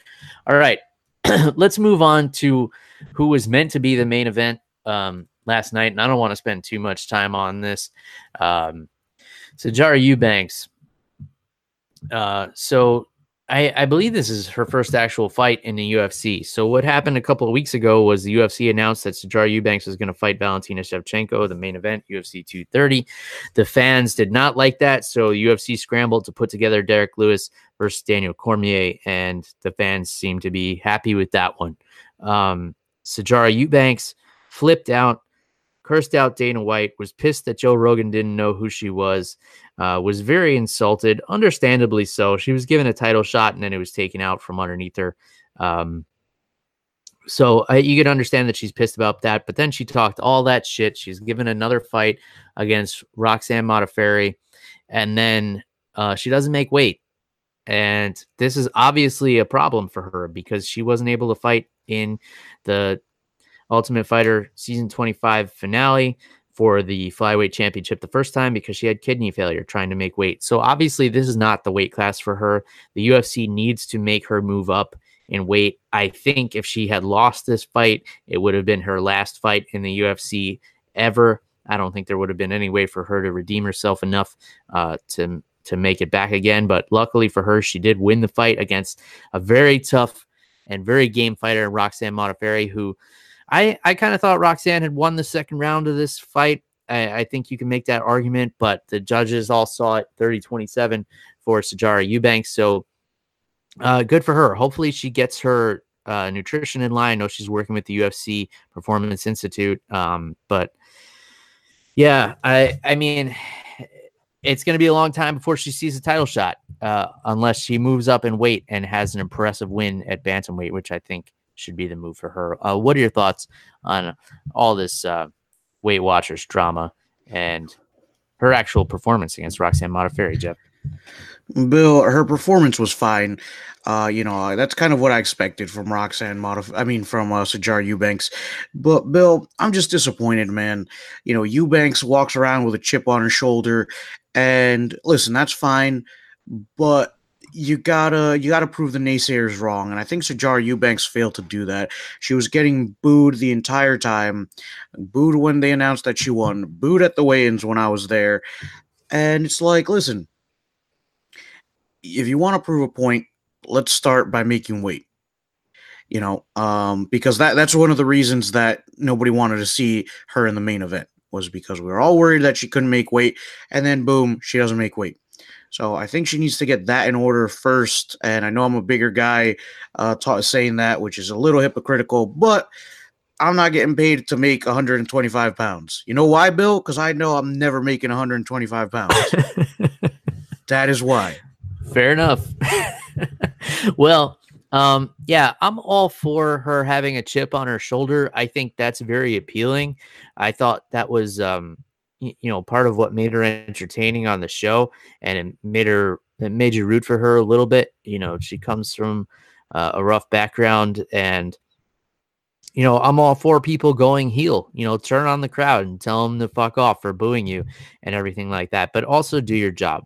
All right. Let's move on to who was meant to be the main event um, last night. And I don't want to spend too much time on this. Um, Sijara Eubanks. Uh, so I, I, believe this is her first actual fight in the UFC. So what happened a couple of weeks ago was the UFC announced that Sijara Eubanks was going to fight Valentina Shevchenko, the main event, UFC 230. The fans did not like that, so UFC scrambled to put together Derrick Lewis versus Daniel Cormier, and the fans seemed to be happy with that one. Um, Sijara Eubanks flipped out cursed out Dana White, was pissed that Joe Rogan didn't know who she was, uh, was very insulted, understandably so. She was given a title shot and then it was taken out from underneath her. Um, so uh, you can understand that she's pissed about that. But then she talked all that shit. She's given another fight against Roxanne Modafferi, and then uh, she doesn't make weight. And this is obviously a problem for her because she wasn't able to fight in the Ultimate Fighter season 25 finale for the flyweight championship the first time because she had kidney failure trying to make weight. So obviously this is not the weight class for her. The UFC needs to make her move up in weight. I think if she had lost this fight, it would have been her last fight in the UFC ever. I don't think there would have been any way for her to redeem herself enough uh, to to make it back again. But luckily for her, she did win the fight against a very tough and very game fighter, Roxanne Modafferi, who I, I kind of thought Roxanne had won the second round of this fight. I, I, think you can make that argument, but the judges all saw it 30 27 for Sijara Eubanks. So uh, good for her. Hopefully, she gets her uh, nutrition in line. I know she's working with the UFC Performance Institute. Um, but yeah, I, I mean, it's going to be a long time before she sees a title shot, uh, unless she moves up in weight and has an impressive win at bantamweight, which I think should be the move for her. Uh, what are your thoughts on all this uh, Weight Watchers drama and her actual performance against Roxanne Modafferi, Jeff? Bill, her performance was fine. Uh, you know, that's kind of what I expected from Roxanne Modif- I mean, from uh, Sijara Eubanks. But Bill, I'm just disappointed, man. You know, Eubanks walks around with a chip on her shoulder, and listen, that's fine. But you gotta you gotta prove the naysayers wrong, and I think Sijara Eubanks failed to do that. She was getting booed the entire time, booed when they announced that she won, booed at the weigh-ins when I was there, and it's like, listen, if you want to prove a point, let's start by making weight. You know, um, because that that's one of the reasons that nobody wanted to see her in the main event was because we were all worried that she couldn't make weight, and then boom, she doesn't make weight. So I think she needs to get that in order first. And I know I'm a bigger guy uh, ta- saying that, which is a little hypocritical, but I'm not getting paid to make 125 pounds. You know why, Bill? Because I know I'm never making 125 pounds. that is why. Fair enough. well, um, yeah, I'm all for her having a chip on her shoulder. I think that's very appealing. I thought that was um, you know part of what made her entertaining on the show and it made her it made you root for her a little bit you know she comes from uh, a rough background and you know i'm all for people going heel you know turn on the crowd and tell them to fuck off for booing you and everything like that but also do your job.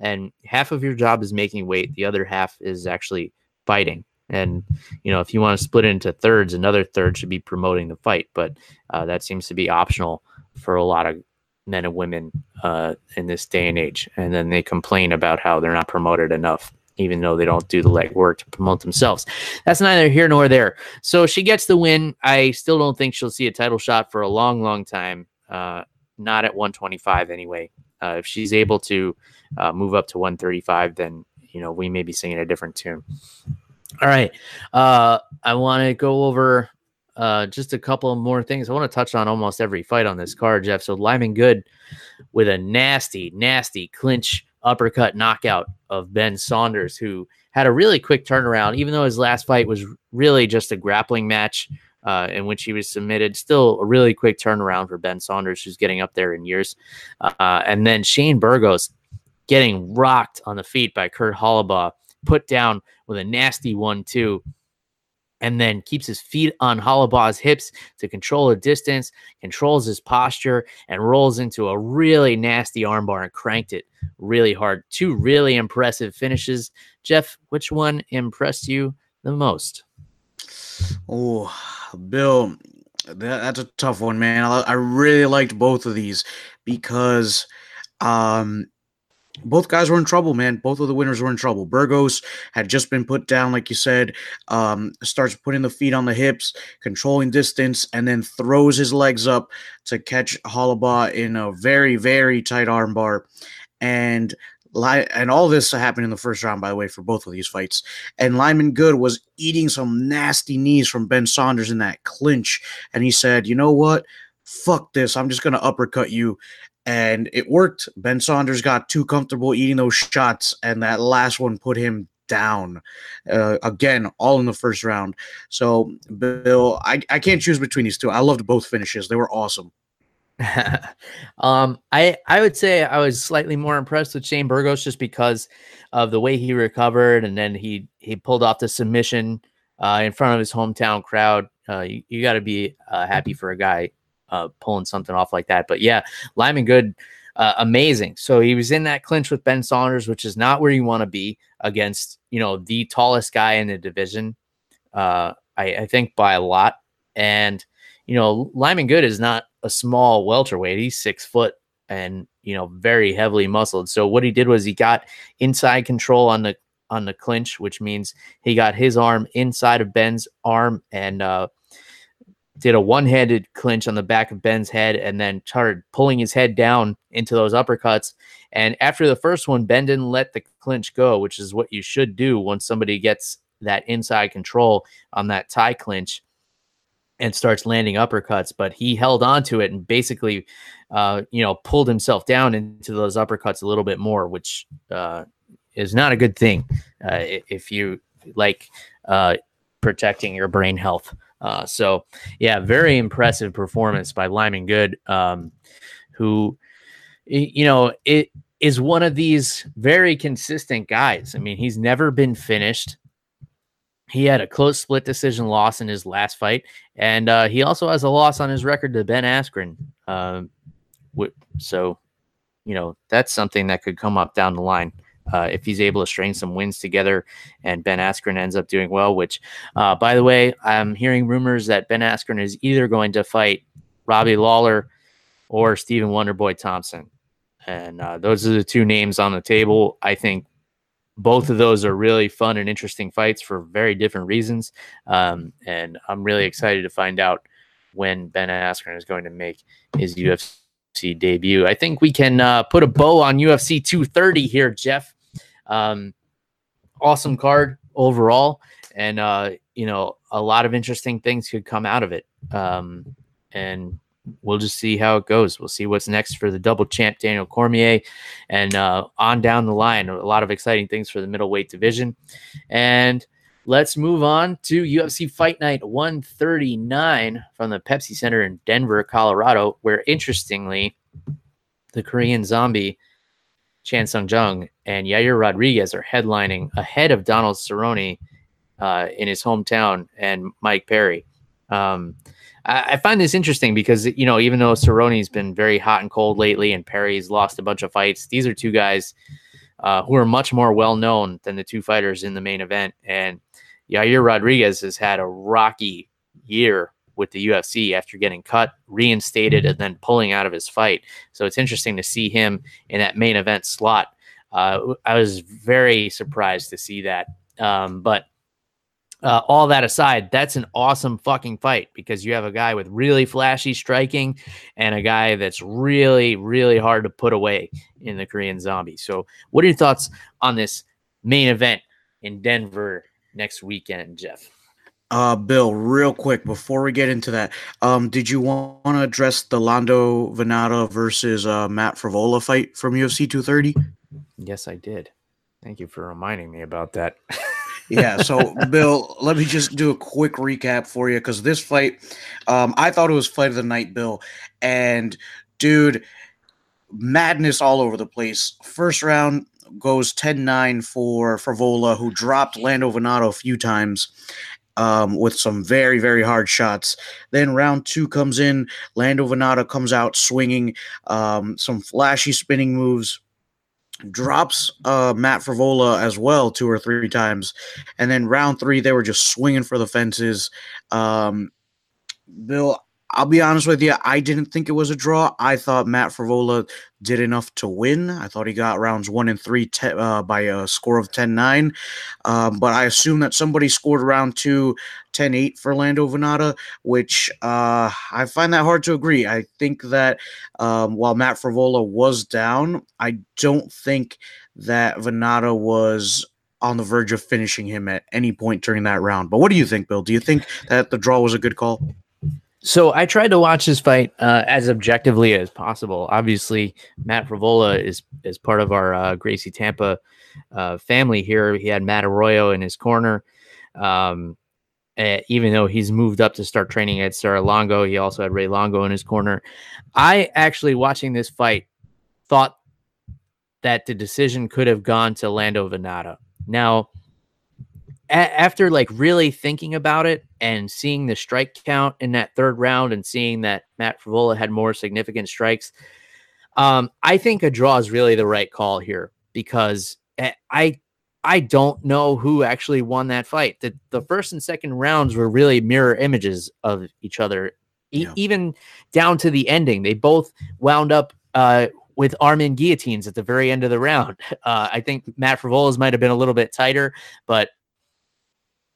And half of your job is making weight the other half is actually fighting. And you know if you want to split it into thirds another third should be promoting the fight but uh, that seems to be optional for a lot of men and women uh, in this day and age. And then they complain about how they're not promoted enough, even though they don't do the legwork to promote themselves. That's neither here nor there. So she gets the win. I still don't think she'll see a title shot for a long, long time. Uh, not at 125 anyway. Uh, if she's able to uh, move up to 135, then you know we may be singing a different tune. All right, uh, I want to go over uh, just a couple more things. I want to touch on almost every fight on this card, Jeff. So Lyman Good with a nasty, nasty clinch uppercut knockout of Ben Saunders, who had a really quick turnaround, even though his last fight was really just a grappling match uh, in which he was submitted. Still a really quick turnaround for Ben Saunders, who's getting up there in years. Uh, and then Shane Burgos getting rocked on the feet by Kurt Holobaugh, put down with a nasty one, too and then keeps his feet on Holobaugh's hips to control the distance, controls his posture, and rolls into a really nasty armbar and cranked it really hard. Two really impressive finishes. Jeff, which one impressed you the most? Oh, Bill, that, that's a tough one, man. I, I really liked both of these because um, both guys were in trouble, man. Both of the winners were in trouble. Burgos had just been put down, like you said, um, starts putting the feet on the hips, controlling distance, and then throws his legs up to catch Holobaugh in a very, very tight armbar. And and all this happened in the first round, by the way, for both of these fights. And Lyman Good was eating some nasty knees from Ben Saunders in that clinch. And he said, you know what? Fuck this. I'm just going to uppercut you and it worked. Ben Saunders got too comfortable eating those shots, and that last one put him down uh, again, all in the first round. So, Bill, I, I can't choose between these two. I loved both finishes; they were awesome. um, I I would say I was slightly more impressed with Shane Burgos just because of the way he recovered, and then he he pulled off the submission uh, in front of his hometown crowd. Uh, you, you got to be uh, happy for a guy uh, pulling something off like that. But yeah, Lyman Good, uh, amazing. So he was in that clinch with Ben Saunders, which is not where you want to be against, you know, the tallest guy in the division. Uh, I, I think by a lot. And, you know, Lyman Good is not a small welterweight. He's six foot and, you know, very heavily muscled. So what he did was he got inside control on the on the clinch, which means he got his arm inside of Ben's arm and uh, did a one-handed clinch on the back of Ben's head and then started pulling his head down into those uppercuts. And after the first one, Ben didn't let the clinch go, which is what you should do once somebody gets that inside control on that tie clinch and starts landing uppercuts. But he held on to it and basically, uh, you know, pulled himself down into those uppercuts a little bit more, which uh, is not a good thing uh, if you like uh, protecting your brain health. Uh, so, yeah, very impressive performance by Lyman Good, um, who, you know, it is one of these very consistent guys. I mean, he's never been finished. He had a close split decision loss in his last fight, and uh, he also has a loss on his record to Ben Askren. Um, so, you know, that's something that could come up down the line uh, if he's able to string some wins together and Ben Askren ends up doing well, which, uh, by the way, I'm hearing rumors that Ben Askren is either going to fight Robbie Lawler or Stephen Wonderboy Thompson. And uh, those are the two names on the table. I think both of those are really fun and interesting fights for very different reasons. Um, and I'm really excited to find out when Ben Askren is going to make his UFC debut. I think we can uh, put a bow on UFC 230 here, Jeff. Um, awesome card overall, and uh, you know a lot of interesting things could come out of it. Um, and we'll just see how it goes. We'll see what's next for the double champ Daniel Cormier, and uh, on down the line, a lot of exciting things for the middleweight division. And let's move on to UFC Fight Night 139 from the Pepsi Center in Denver, Colorado, where interestingly, the Korean Zombie Chan Sung Jung and Yair Rodriguez are headlining ahead of Donald Cerrone uh, in his hometown and Mike Perry. Um, I, I, find this interesting because you know even though Cerrone's been very hot and cold lately, and Perry's lost a bunch of fights, these are two guys uh, who are much more well known than the two fighters in the main event. And Yair Rodriguez has had a rocky year with the UFC after getting cut, reinstated, and then pulling out of his fight. So it's interesting to see him in that main event slot. Uh, I was very surprised to see that. Um, but uh, all that aside, that's an awesome fucking fight because you have a guy with really flashy striking and a guy that's really, really hard to put away in the Korean Zombie. So, what are your thoughts on this main event in Denver next weekend, Jeff? Uh, Bill, real quick before we get into that, um, did you want to address the Lando Vannata versus uh, Matt Frevola fight from UFC 230? Yes, I did. Thank you for reminding me about that. yeah. So, Bill, let me just do a quick recap for you because this fight, um, I thought it was fight of the night, Bill, and dude, madness all over the place. First round goes 10-9 for Frevola, who dropped Lando Vannata a few times um, with some very, very hard shots. Then round two comes in. Lando Vannata comes out swinging um, some flashy spinning moves drops uh, Matt Frevola as well two or three times, and then round three they were just swinging for the fences. Um, Bill, I'll be honest with you. I didn't think it was a draw. I thought Matt Frevola did enough to win. I thought he got rounds one and three te- uh, by a score of 10 9. Um, but I assume that somebody scored round two 10 8 for Lando Vannata, which uh, I find that hard to agree. I think that um, while Matt Frevola was down, I don't think that Vannata was on the verge of finishing him at any point during that round. But what do you think, Bill? Do you think that the draw was a good call? So I tried to watch this fight uh, as objectively as possible. Obviously, Matt Frevola is is part of our uh, Gracie Tampa uh, family here. He had Matt Arroyo in his corner. Um, uh, even though he's moved up to start training at Serra-Longo, he also had Ray Longo in his corner. I actually, watching this fight, thought that the decision could have gone to Lando Vannata. Now, a- after like really thinking about it and seeing the strike count in that third round and seeing that Matt Frevola had more significant strikes, um, I think a draw is really the right call here because eh, I I don't know who actually won that fight. The the first and second rounds were really mirror images of each other, e- Yeah. even down to the ending. They both wound up uh, with arm in guillotines at the very end of the round. Uh, I think Matt Frevola's might have been a little bit tighter, but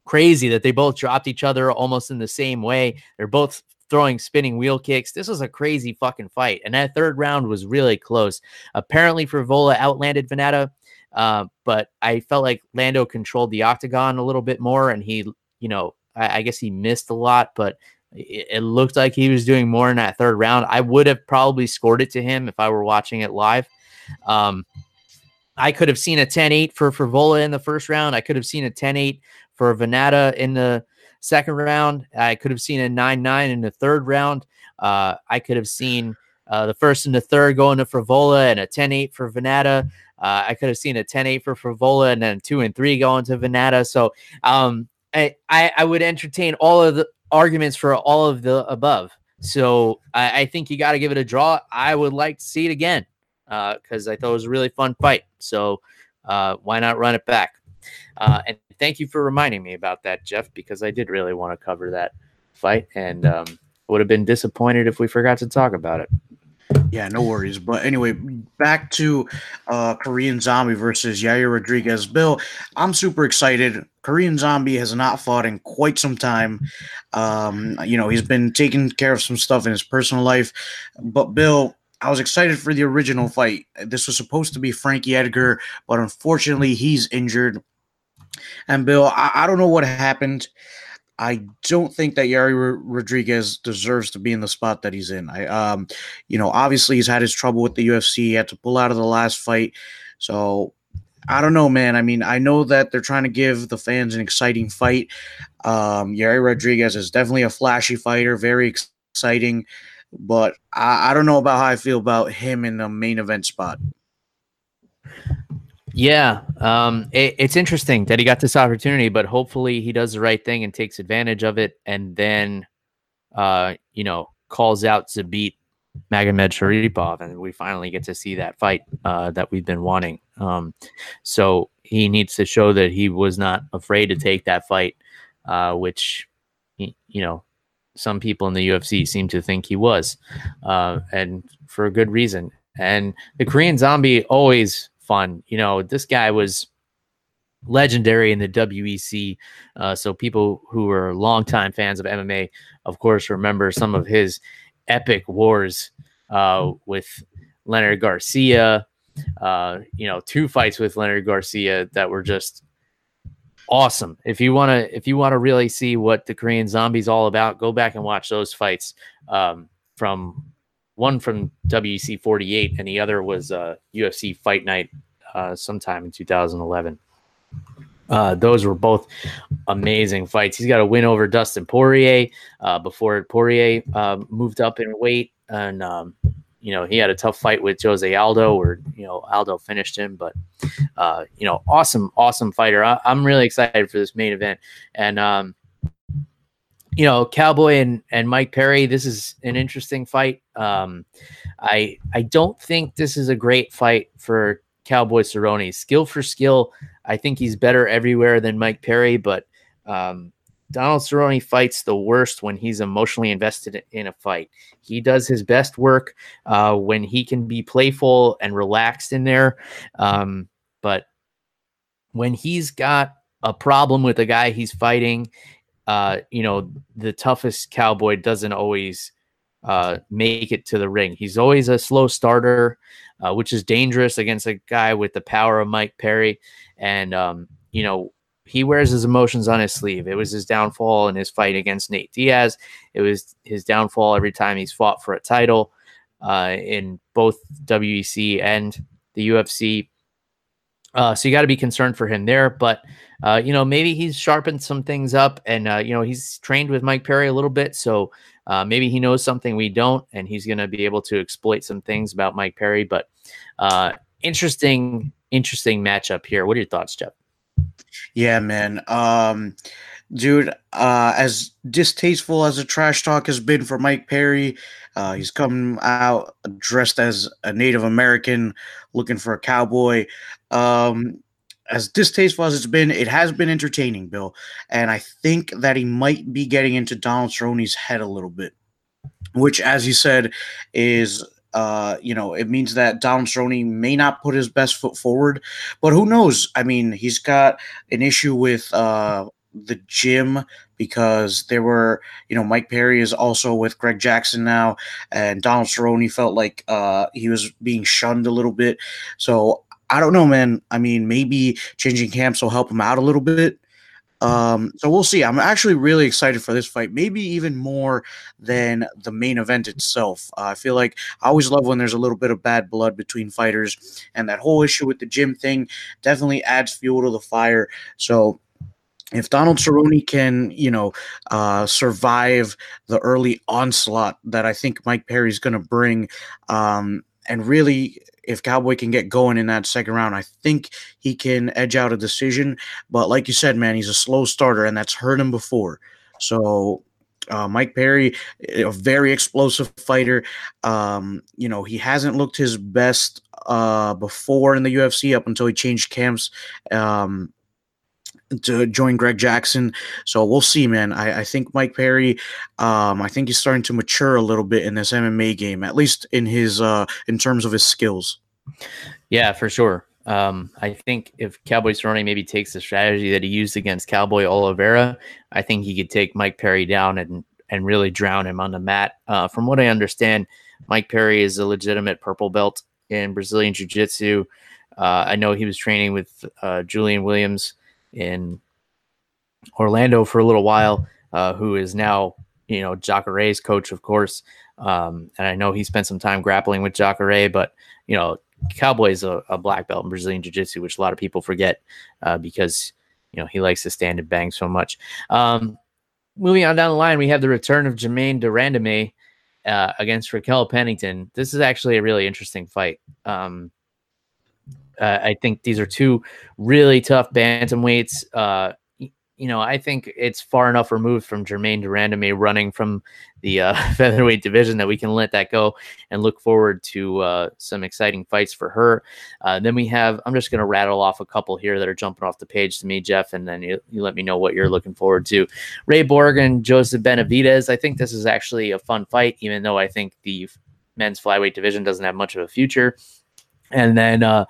crazy that they both dropped each other almost in the same way. They're both throwing spinning wheel kicks. This was a crazy fucking fight. And that third round was really close. Apparently, Frevola outlanded Vannata, uh, but I felt like Lando controlled the octagon a little bit more. And he, you know, I, I guess he missed a lot, but it, it looked like he was doing more in that third round. I would have probably scored it to him if I were watching it live. Um, I could have seen a 10 8 for Frevola in the first round. I could have seen a 10 8 for Vannata in the second round. I could have seen a 9 9 in the third round. Uh, I could have seen uh, the first and the third going to Frevola and a 10 8 for Vannata. Uh, I could have seen a 10 8 for Frevola and then two and three going to Vannata. So um, I, I, I would entertain all of the arguments for all of the above. So I, I think you got to give it a draw. I would like to see it again because I thought it was a really fun fight. So uh, why not run it back? Uh, and thank you for reminding me about that, Jeff, because I did really want to cover that fight and um, would have been disappointed if we forgot to talk about it. Yeah, no worries. But anyway, back to uh, Korean Zombie versus Yair Rodriguez. Bill, I'm super excited. Korean Zombie has not fought in quite some time. Um, you know, he's been taking care of some stuff in his personal life. But Bill, I was excited for the original fight. This was supposed to be Frankie Edgar, but unfortunately, he's injured. And Bill, I, I don't know what happened. I don't think that Yair Rodriguez deserves to be in the spot that he's in. I, um, you know, obviously he's had his trouble with the UFC. He had to pull out of the last fight, so I don't know, man. I mean, I know that they're trying to give the fans an exciting fight. Um, Yair Rodriguez is definitely a flashy fighter, very ex- exciting, but I, I don't know about how I feel about him in the main event spot. Yeah, um, it, it's interesting that he got this opportunity, but hopefully he does the right thing and takes advantage of it, and then, uh, you know, calls out to beat Magomed Sharipov, and we finally get to see that fight uh, that we've been wanting. Um, so he needs to show that he was not afraid to take that fight, uh, which, y- you know, some people in the UFC seem to think he was, uh, and for a good reason. And the Korean Zombie always fun. You know, this guy was legendary in the WEC. Uh, so people who are longtime fans of MMA, of course, remember some of his epic wars uh, with Leonard Garcia. Uh, you know, two fights with Leonard Garcia that were just awesome. If you want to, if you want to really see what the Korean Zombie's all about, go back and watch those fights um, from one from WEC 48 and the other was uh, UFC Fight Night uh, sometime in 2011. Uh, those were both amazing fights. He's got a win over Dustin Poirier uh, before Poirier uh, moved up in weight, and um, you know he had a tough fight with Jose Aldo, where you know Aldo finished him. But uh, you know, awesome, awesome fighter. I, I'm really excited for this main event, and um, you know, Cowboy and, and Mike Perry, this is an interesting fight. Um, I I don't think this is a great fight for Cowboy Cerrone. Skill for skill, I think he's better everywhere than Mike Perry, but um, Donald Cerrone fights the worst when he's emotionally invested in a fight. He does his best work uh, when he can be playful and relaxed in there. Um, but when he's got a problem with the guy he's fighting, uh, you know, the toughest cowboy doesn't always uh, make it to the ring. He's always a slow starter, uh, which is dangerous against a guy with the power of Mike Perry. And, um, you know, he wears his emotions on his sleeve. It was his downfall in his fight against Nate Diaz. It was his downfall every time he's fought for a title uh, in both WEC and the UFC. Uh, so you got to be concerned for him there. But, uh, you know, maybe he's sharpened some things up and, uh, you know, he's trained with Mike Perry a little bit. So uh, maybe he knows something we don't, and he's going to be able to exploit some things about Mike Perry. But uh, interesting, interesting matchup here. What are your thoughts, Jeff? Yeah, man. Um, dude, uh, as distasteful as the trash talk has been for Mike Perry, uh, he's come out dressed as a Native American, looking for a cowboy. Um, as distasteful as it's been, it has been entertaining, Bill. And I think that he might be getting into Donald Cerrone's head a little bit, which, as you said, is uh, you know, it means that Donald Cerrone may not put his best foot forward, but who knows? I mean, he's got an issue with uh, the gym because there were, you know, Mike Perry is also with Greg Jackson now, and Donald Cerrone felt like uh, he was being shunned a little bit. So I don't know, man. I mean, maybe changing camps will help him out a little bit. Um, so we'll see. I'm actually really excited for this fight, maybe even more than the main event itself. Uh, I feel like I always love when there's a little bit of bad blood between fighters, and that whole issue with the gym thing definitely adds fuel to the fire. So if Donald Cerrone can, you know, uh, survive the early onslaught that I think Mike Perry's going to bring, um, and really if Cowboy can get going in that second round, I think he can edge out a decision. But like you said, man, he's a slow starter, and that's hurt him before. So uh, Mike Perry, a very explosive fighter. Um, you know, he hasn't looked his best uh, before in the UFC up until he changed camps. Um, to join Greg Jackson. So we'll see, man. I, I think Mike Perry, um, I think he's starting to mature a little bit in this MMA game, at least in his uh, in terms of his skills. Yeah, for sure. Um, I think if Cowboy Cerrone maybe takes the strategy that he used against Cowboy Oliveira, I think he could take Mike Perry down and and really drown him on the mat. Uh, from what I understand, Mike Perry is a legitimate purple belt in Brazilian Jiu Jitsu. Uh, I know he was training with uh, Julian Williams in Orlando for a little while, uh, who is now, you know, Jacare's coach, of course. Um, and I know he spent some time grappling with Jacare, but, you know, Cowboy is a, a black belt in Brazilian Jiu Jitsu, which a lot of people forget uh, because, you know, he likes to stand and bang so much. Um, moving on down the line, we have the return of Germaine de Randamie uh, against Raquel Pennington. This is actually a really interesting fight. Um, uh, I think these are two really tough bantamweights. Uh, you know, I think it's far enough removed from Germaine de Randamie running from the uh, featherweight division that we can let that go and look forward to uh, some exciting fights for her. Uh, then we have, I'm just going to rattle off a couple here that are jumping off the page to me, Jeff, and then you, you let me know what you're looking forward to. Ray Borg and Joseph Benavidez. I think this is actually a fun fight, even though I think the men's flyweight division doesn't have much of a future. And then uh,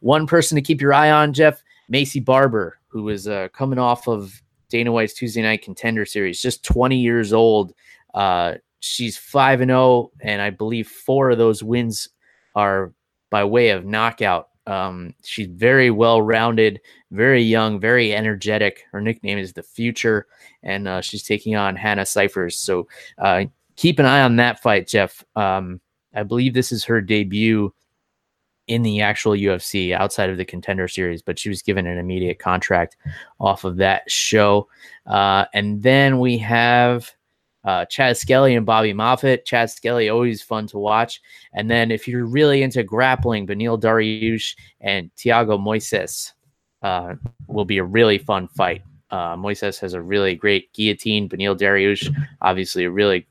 one person to keep your eye on, Jeff, Maycee Barber, who is uh, coming off of Dana White's Tuesday Night Contender Series, just 20 years old. Uh, she's 5 and 0, and I believe four of those wins are by way of knockout. Um, she's very well rounded, very young, very energetic. Her nickname is the Future, and uh, she's taking on Hannah Cifers. So uh, keep an eye on that fight, Jeff. Um, I believe this is her debut in the actual UFC outside of the contender series, but she was given an immediate contract off of that show. Uh, and then we have uh, Chas Skelly and Bobby Moffett. Chas Skelly, always fun to watch. And then if you're really into grappling, Beneil Dariush and Thiago Moises uh, will be a really fun fight. Uh, Moises has a really great guillotine. Beneil Dariush, obviously a really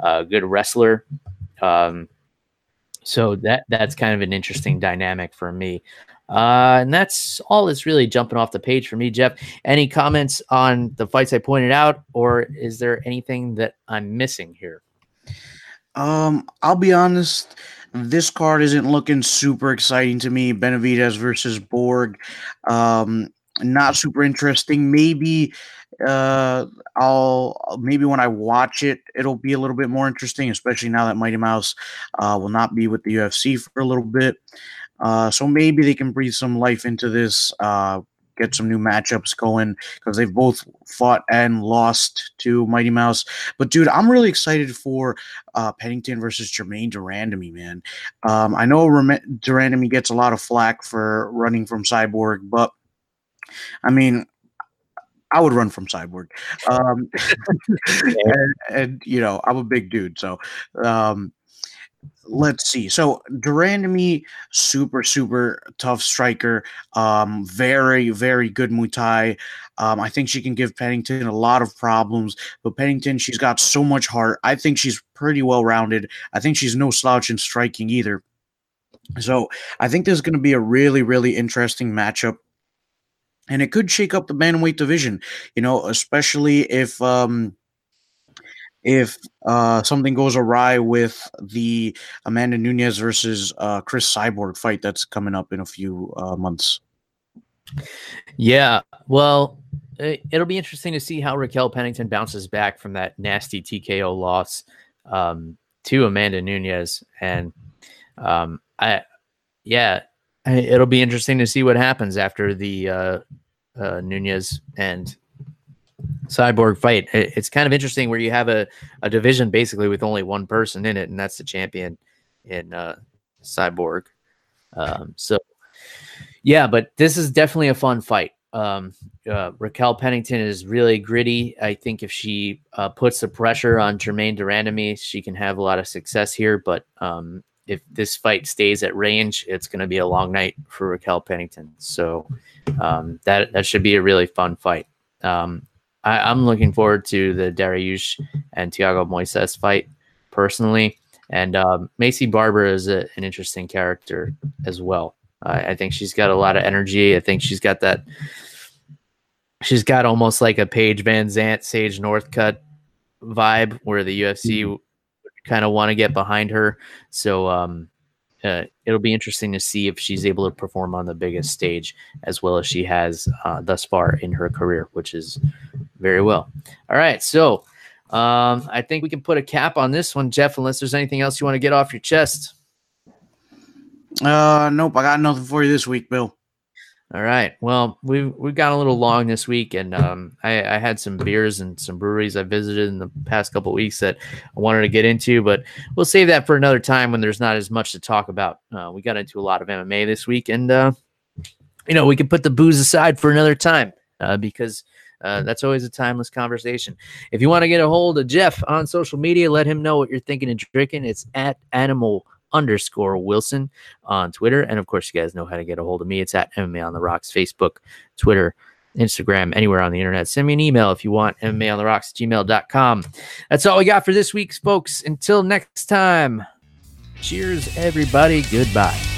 uh, good wrestler. Um, so that that's kind of an interesting dynamic for me. Uh, and that's all that's really jumping off the page for me, Jeff. Any comments on the fights I pointed out, or is there anything that I'm missing here? Um, I'll be honest. This card isn't looking super exciting to me. Benavidez versus Borg. Um, not super interesting. Maybe uh, I'll maybe when I watch it, it'll be a little bit more interesting, especially now that Mighty Mouse uh, will not be with the UFC for a little bit. Uh, so maybe they can breathe some life into this, uh, get some new matchups going because they've both fought and lost to Mighty Mouse. But dude, I'm really excited for uh, Pennington versus Germaine de Randamie, man. Um, I know de gets a lot of flack for running from Cyborg, but I mean, I would run from Cyborg. Um, and, and, you know, I'm a big dude, so um, let's see. So de Randamie, super, super tough striker. Um, very, very good Muay Thai. Um, I think she can give Pennington a lot of problems, but Pennington, she's got so much heart. I think she's pretty well rounded. I think she's no slouch in striking either. So I think there's going to be a really, really interesting matchup and it could shake up the bantamweight division. You know, especially if um, if uh, something goes awry with the Amanda Nunes versus uh, Cris Cyborg fight that's coming up in a few uh, months. Yeah, well, it'll be interesting to see how Raquel Pennington bounces back from that nasty TKO loss um, to Amanda Nunes, and um, I, yeah, it'll be interesting to see what happens after the uh, Nunes and Cyborg fight. It's kind of interesting where you have a, a division basically with only one person in it, and that's the champion in uh, Cyborg. Um, so, yeah, but this is definitely a fun fight. Um, uh, Raquel Pennington is really gritty. I think if she uh, puts the pressure on Germaine de Randamie, she can have a lot of success here. But um, if this fight stays at range, it's going to be a long night for Raquel Pennington. So um, that that should be a really fun fight. Um, I, am looking forward to the Dariush and Thiago Moises fight personally, and um, Maycee Barber is a, an interesting character as well. Uh, I think she's got a lot of energy. I think she's got that. She's got almost like a Paige VanZant, Sage Northcutt vibe, where the UFC mm-hmm kind of want to get behind her. So um, uh, it'll be interesting to see if she's able to perform on the biggest stage as well as she has uh, thus far in her career, which is very well. All right, so um, I think we can put a cap on this one, Jeff. Unless there's anything else you want to get off your chest. Uh, nope, I got nothing for you this week, Bill. All right. Well, we've we've gone a little long this week, and um, I, I, had some beers and some breweries I visited in the past couple weeks that I wanted to get into, but we'll save that for another time when there's not as much to talk about. Uh, we got into a lot of MMA this week, and uh, you know we can put the booze aside for another time uh, because uh, that's always a timeless conversation. If you want to get a hold of Jeff on social media, let him know what you're thinking and drinking. It's at Animal underscore Wilson on Twitter. And of course, you guys know how to get a hold of me. It's at MMA on the Rocks, Facebook, Twitter, Instagram, anywhere on the internet. Send me an email if you want, MMA on the Rocks, gmail.com. That's all we got for this week, folks. Until next time, cheers, everybody. Goodbye.